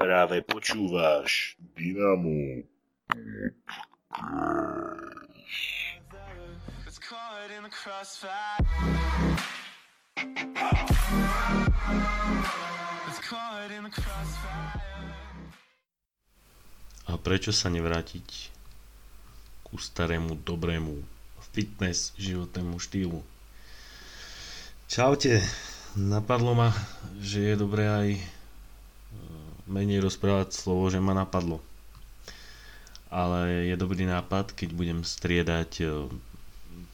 Práve počúvaš Dynamo. A prečo sa nevrátiť ku starému dobrému fitness životnému štýlu? Čaute, napadlo ma, že je dobré aj menej rozprávať slovo, že ma napadlo. Ale je dobrý nápad, keď budem striedať e,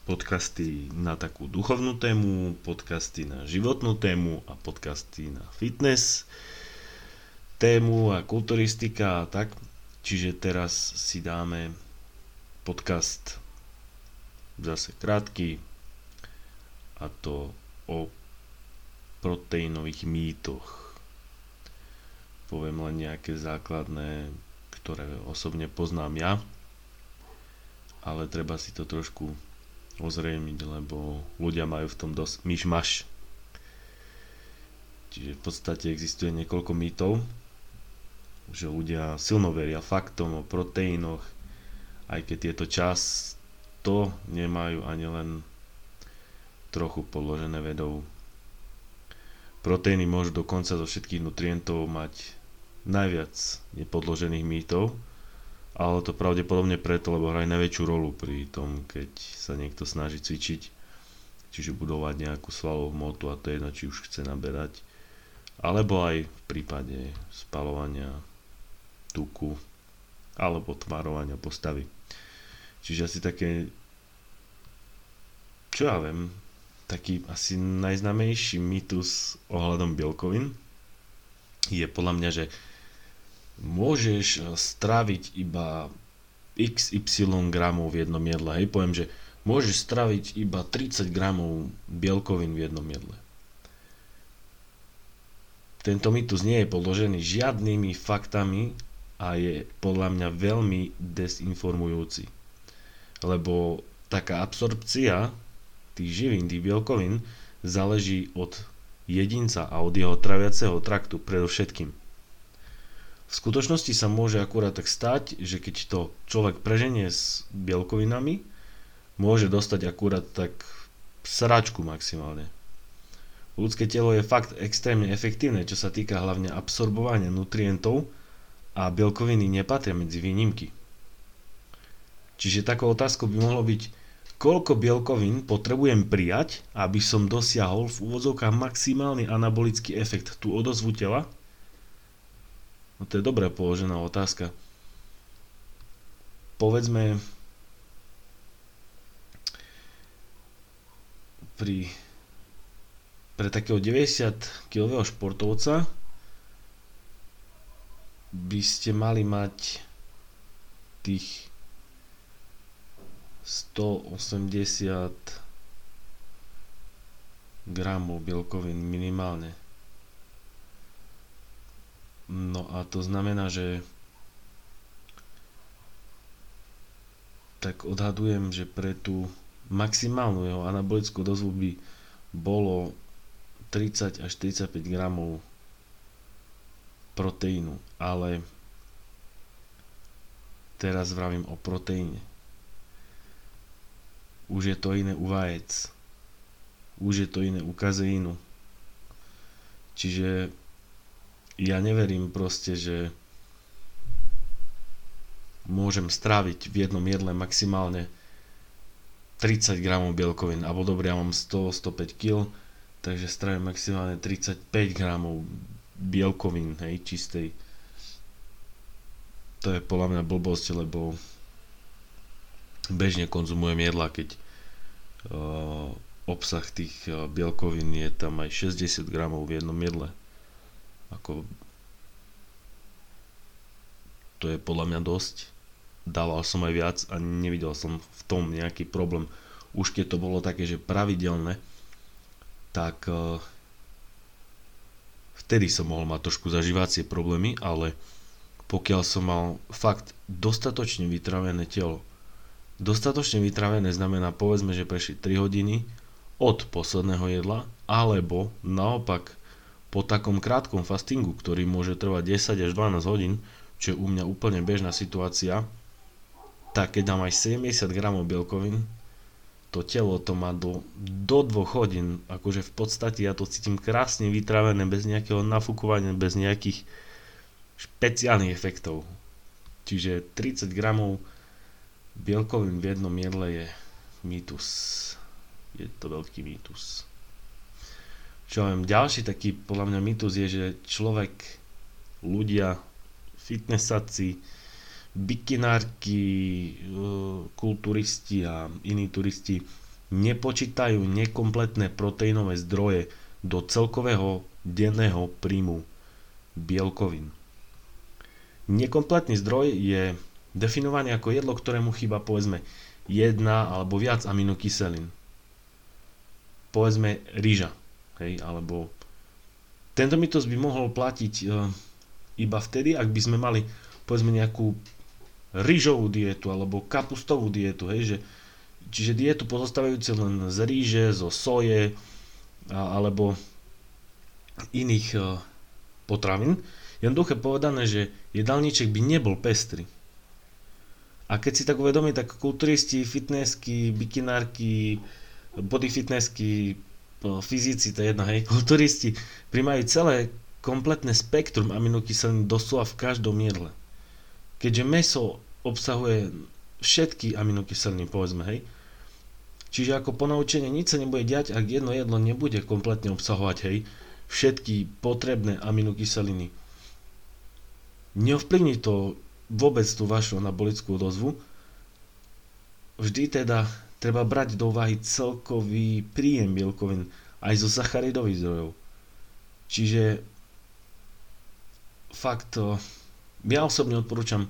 podcasty na takú duchovnú tému, podcasty na životnú tému a podcasty na fitness tému a kulturistika a tak. Čiže teraz si dáme podcast zase krátky a to o proteínových mýtoch. Poviem len nejaké základné, ktoré osobne poznám ja, ale treba si to trošku ozrejmiť, lebo ľudia majú v tom dosť myšmaš. Čiže v podstate existuje niekoľko mýtov, že ľudia silno veria faktom o proteínoch, aj keď tieto často nemajú ani len trochu podložené vedou. Proteíny môžu dokonca zo všetkých nutrientov mať najviac nepodložených mýtov, ale to pravdepodobne preto, lebo hrajú najväčšiu rolu pri tom, keď sa niekto snaží cvičiť, čiže budovať nejakú svalovú motu a to je jedno, či už chce naberať, alebo aj v prípade spalovania tuku alebo tvarovania postavy. Čiže asi také, čo ja viem, taký asi najznamejší mýtus ohľadom bielkovín je podľa mňa, že môžeš stráviť iba XY gramov v jednom jedle. Hej, poviem, že môžeš straviť iba 30 gramov bielkovín v jednom jedle. Tento mýtus nie je podložený žiadnymi faktami a je podľa mňa veľmi desinformujúci. Lebo taká absorpcia tých živín, tých bielkovín, záleží od jedinca a od jeho traviaceho traktu predovšetkým. V skutočnosti sa môže akurát tak stať, že keď to človek preženie s bielkovinami, môže dostať akurát tak sračku maximálne. Ľudské telo je fakt extrémne efektívne, čo sa týka hlavne absorbovania nutrientov a bielkoviny nepatria medzi výnimky. Čiže takou otázkou by mohlo byť, koľko bielkovín potrebujem prijať, aby som dosiahol v úvodzovkách maximálny anabolický efekt tú odozvu tela? To je dobre položená otázka. Povedzme, pri, pre takého 90 kg športovca by ste mali mať tých 180 gramov bielkovín minimálne. No a to znamená, že tak odhadujem, že pre tú maximálnu jeho anabolickú dozvu by bolo 30 až 45 gramov proteínu, ale teraz vravím o proteíne už je to iné u vajec. Už je to iné u kazeínu. Čiže ja neverím proste, že môžem stráviť v jednom jedle maximálne 30 gramov bielkovín. Alebo dobre, ja mám 100-105 kg, takže strávim maximálne 35 gramov bielkovín, hej, čistej. To je podľa mňa blbosť, lebo bežne konzumujem jedla, keď uh, obsah tých uh, bielkovín je tam aj 60 gramov v jednom jedle. Ako to je podľa mňa dosť. Dával som aj viac a nevidel som v tom nejaký problém. Už keď to bolo také, že pravidelné, tak uh, vtedy som mohol mať trošku zažívacie problémy, ale pokiaľ som mal fakt dostatočne vytravené telo, Dostatočne vytravené znamená povedzme, že prešli 3 hodiny od posledného jedla, alebo naopak po takom krátkom fastingu, ktorý môže trvať 10 až 12 hodín, čo je u mňa úplne bežná situácia, tak keď dám aj 70 gramov bielkovín, to telo to má do, do dvoch hodín, akože v podstate ja to cítim krásne vytravené, bez nejakého nafúkovania, bez nejakých špeciálnych efektov. Čiže 30 gramov bielkovín v jednom jedle je mýtus. Je to veľký mýtus. Čo viem, ďalší taký podľa mňa mýtus je, že človek, ľudia, fitnessaci, bikinárky, e, kulturisti a iní turisti nepočítajú nekompletné proteínové zdroje do celkového denného príjmu bielkovín. Nekompletný zdroj je definovaný ako jedlo, ktorému chýba povedzme jedna alebo viac aminokyselín. Povedzme rýža, hej, alebo tento mytos by mohol platiť e, iba vtedy, ak by sme mali povedzme nejakú rýžovú dietu alebo kapustovú dietu, hej, že, čiže dietu pozostávajúcu len z ríže, zo soje a, alebo iných uh, potravín. Jednoduché povedané, že jedálniček by nebol pestrý. A keď si tak uvedomí, tak kulturisti, fitnessky, bikinárky, body fitnessky, fyzici, to je jedno, hej, kulturisti primajú celé kompletné spektrum aminokyselín doslova v každom jedle keďže meso obsahuje všetky aminokyseliny, povedzme, hej. Čiže ako ponaučenie nič sa nebude diať, ak jedno jedlo nebude kompletne obsahovať, hej, všetky potrebné aminokyseliny. Neovplyvní to vôbec tú vašu anabolickú odozvu. Vždy teda treba brať do úvahy celkový príjem bielkovín aj zo sacharidových zdrojov. Čiže fakt ja osobne odporúčam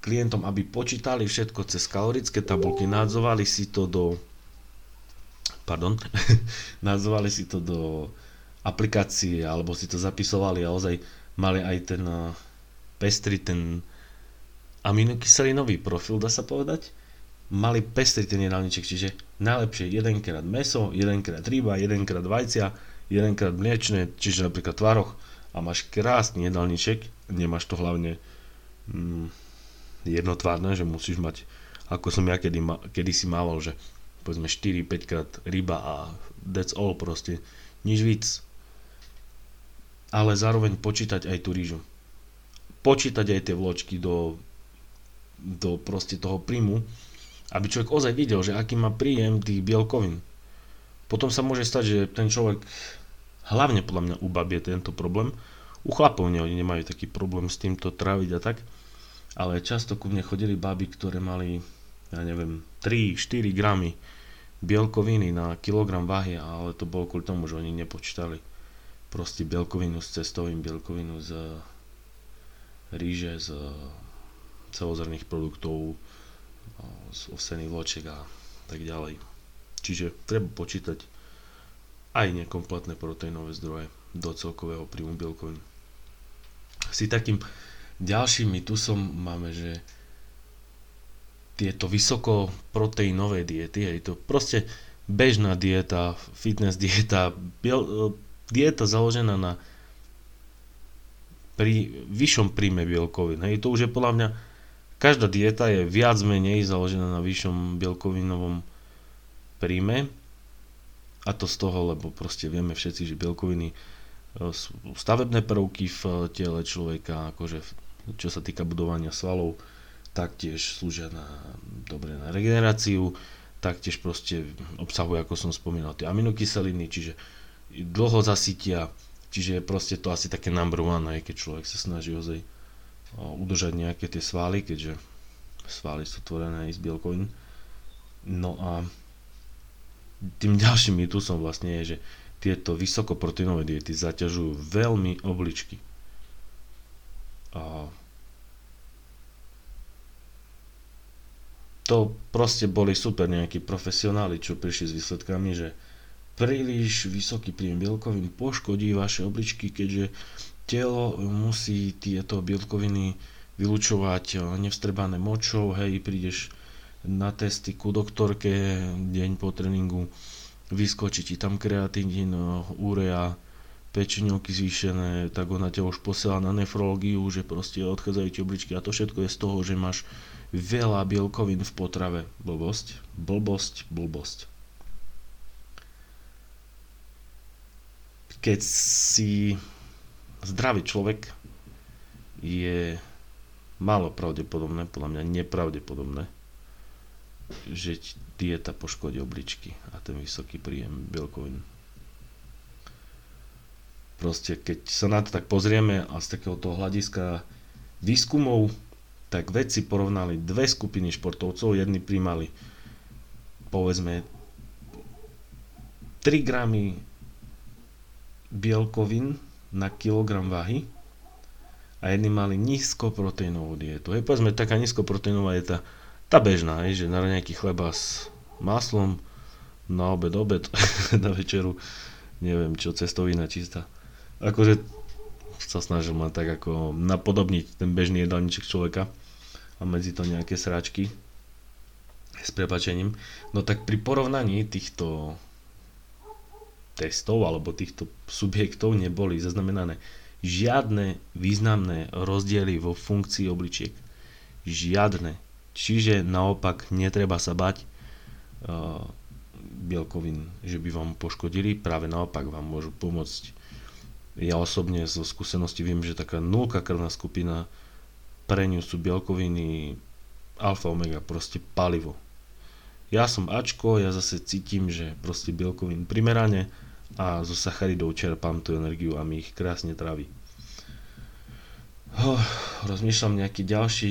klientom, aby počítali všetko cez kalorické tabulky, nadzovali si to do pardon, nadzovali si to do aplikácie alebo si to zapisovali a ozaj mali aj ten uh, pestrý ten aminokyselinový profil, dá sa povedať. Mali pestrý ten jedálniček, čiže najlepšie jedenkrát meso, jedenkrát ryba, jedenkrát vajcia, jedenkrát mliečne, čiže napríklad tvaroch a máš krásny jedálniček, nemáš to hlavne mm, jednotvárne, že musíš mať, ako som ja kedy, kedy si mával, že povedzme 4-5 krát ryba a that's all proste, nič víc. Ale zároveň počítať aj tú rýžu. Počítať aj tie vločky do, do proste toho príjmu, aby človek ozaj videl, že aký má príjem tých bielkovín. Potom sa môže stať, že ten človek hlavne podľa mňa u babie tento problém. U chlapov ne, oni nemajú taký problém s týmto tráviť a tak, ale často ku mne chodili baby, ktoré mali, ja neviem, 3-4 gramy bielkoviny na kilogram váhy, ale to bolo kvôli tomu, že oni nepočítali proste bielkovinu s cestovým, bielkovinu z ríže, z celozrných produktov, z ovsených vločiek a tak ďalej. Čiže treba počítať aj nekompletné proteínové zdroje do celkového príjmu bielkovín. Si takým ďalším mitusom máme, že tieto vysoko diety, je to proste bežná dieta, fitness dieta, biel, dieta založená na pri vyššom príjme bielkovín. Hej, to už je podľa mňa, každá dieta je viac menej založená na vyššom bielkovinovom príjme. A to z toho, lebo proste vieme všetci, že bielkoviny e, sú stavebné prvky v tele človeka, akože čo sa týka budovania svalov, taktiež slúžia na, dobre na regeneráciu, taktiež proste obsahujú, ako som spomínal, tie aminokyseliny, čiže dlho zasytia, čiže proste to asi také number one, aj keď človek sa snaží ozaj udržať nejaké tie svaly, keďže svaly sú tvorené aj z bielkovín. No a tým ďalším mýtusom vlastne je, že tieto vysokoproteinové diety zaťažujú veľmi obličky. A to proste boli super nejakí profesionáli, čo prišli s výsledkami, že príliš vysoký príjem bielkovín poškodí vaše obličky, keďže telo musí tieto bielkoviny vylúčovať nevstrebané močou, hej, prídeš na testy ku doktorke deň po tréningu, vyskočí ti tam kreatín, urea, pečeňovky zvýšené, tak ona ťa už posiela na nefrológiu, že proste odchádzajú ti obličky a to všetko je z toho, že máš veľa bielkovín v potrave. Blbosť, blbosť, blbosť. Keď si zdravý človek, je málo pravdepodobné, podľa mňa nepravdepodobné, že dieta poškodí obličky a ten vysoký príjem bielkovín. Proste keď sa na to tak pozrieme a z takéhoto hľadiska výskumov, tak vedci porovnali dve skupiny športovcov, jedni príjmali povedzme 3 gramy bielkovín na kilogram váhy a jedni mali nízkoproteínovú dietu. Je povedzme taká nízkoproteínová dieta, tá bežná, je, že na nejaký chleba s maslom, na obed obed, na večeru, neviem čo, cestovina čistá akože sa snažil ma tak ako napodobniť ten bežný jedálniček človeka a medzi to nejaké sračky s prepačením. No tak pri porovnaní týchto testov alebo týchto subjektov neboli zaznamenané žiadne významné rozdiely vo funkcii obličiek. Žiadne. Čiže naopak netreba sa bať uh, bielkovín, že by vám poškodili, práve naopak vám môžu pomôcť ja osobne zo skúsenosti viem, že taká nulka krvná skupina pre ňu sú bielkoviny alfa omega, proste palivo. Ja som Ačko, ja zase cítim, že proste bielkovín primerane a zo sacharidov čerpám tú energiu a mi ich krásne traví. Oh, rozmýšľam nejaký ďalší,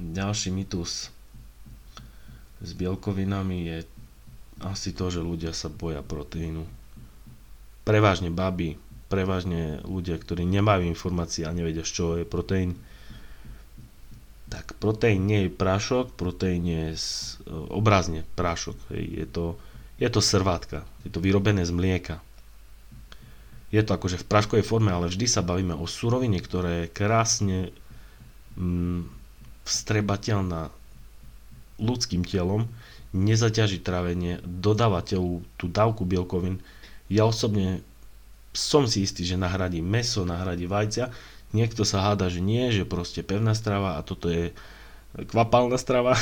ďalší mytus s bielkovinami je asi to, že ľudia sa boja proteínu. Prevažne baby, prevažne ľudia, ktorí nemajú informácie a nevedia, z čoho je proteín, tak proteín nie je prášok, proteín je obrazne prášok. Je, to, je to servátka, je to vyrobené z mlieka. Je to akože v práškovej forme, ale vždy sa bavíme o surovine, ktorá je krásne mm, vstrebateľná ľudským telom, nezaťaží trávenie, dodáva telu tú dávku bielkovín. Ja osobne som si istý, že nahradí meso, nahradí vajcia. Niekto sa háda, že nie, že proste pevná strava a toto je kvapalná strava.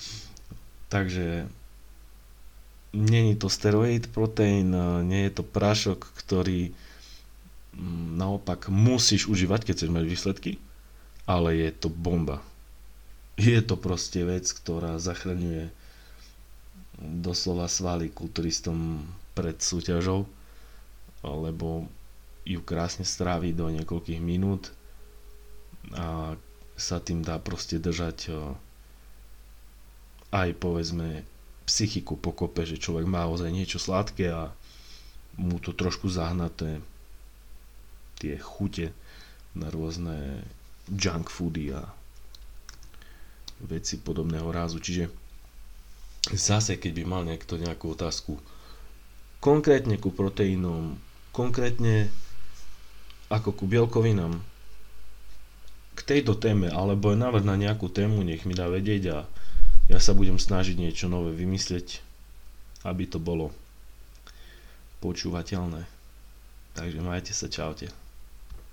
Takže není to steroid proteín, nie je to prášok, ktorý mm, naopak musíš užívať, keď chceš mať výsledky, ale je to bomba. Je to proste vec, ktorá zachraňuje doslova svaly kulturistom pred súťažou lebo ju krásne strávi do niekoľkých minút a sa tým dá proste držať aj povedzme psychiku pokope, že človek má ozaj niečo sladké a mu to trošku zahnaté tie chute na rôzne junk foody a veci podobného rázu. Čiže zase, keď by mal niekto nejakú otázku konkrétne ku proteínom, konkrétne ako ku bielkovinám k tejto téme, alebo je návrh na nejakú tému, nech mi dá vedieť a ja sa budem snažiť niečo nové vymyslieť, aby to bolo počúvateľné. Takže majte sa, čaute.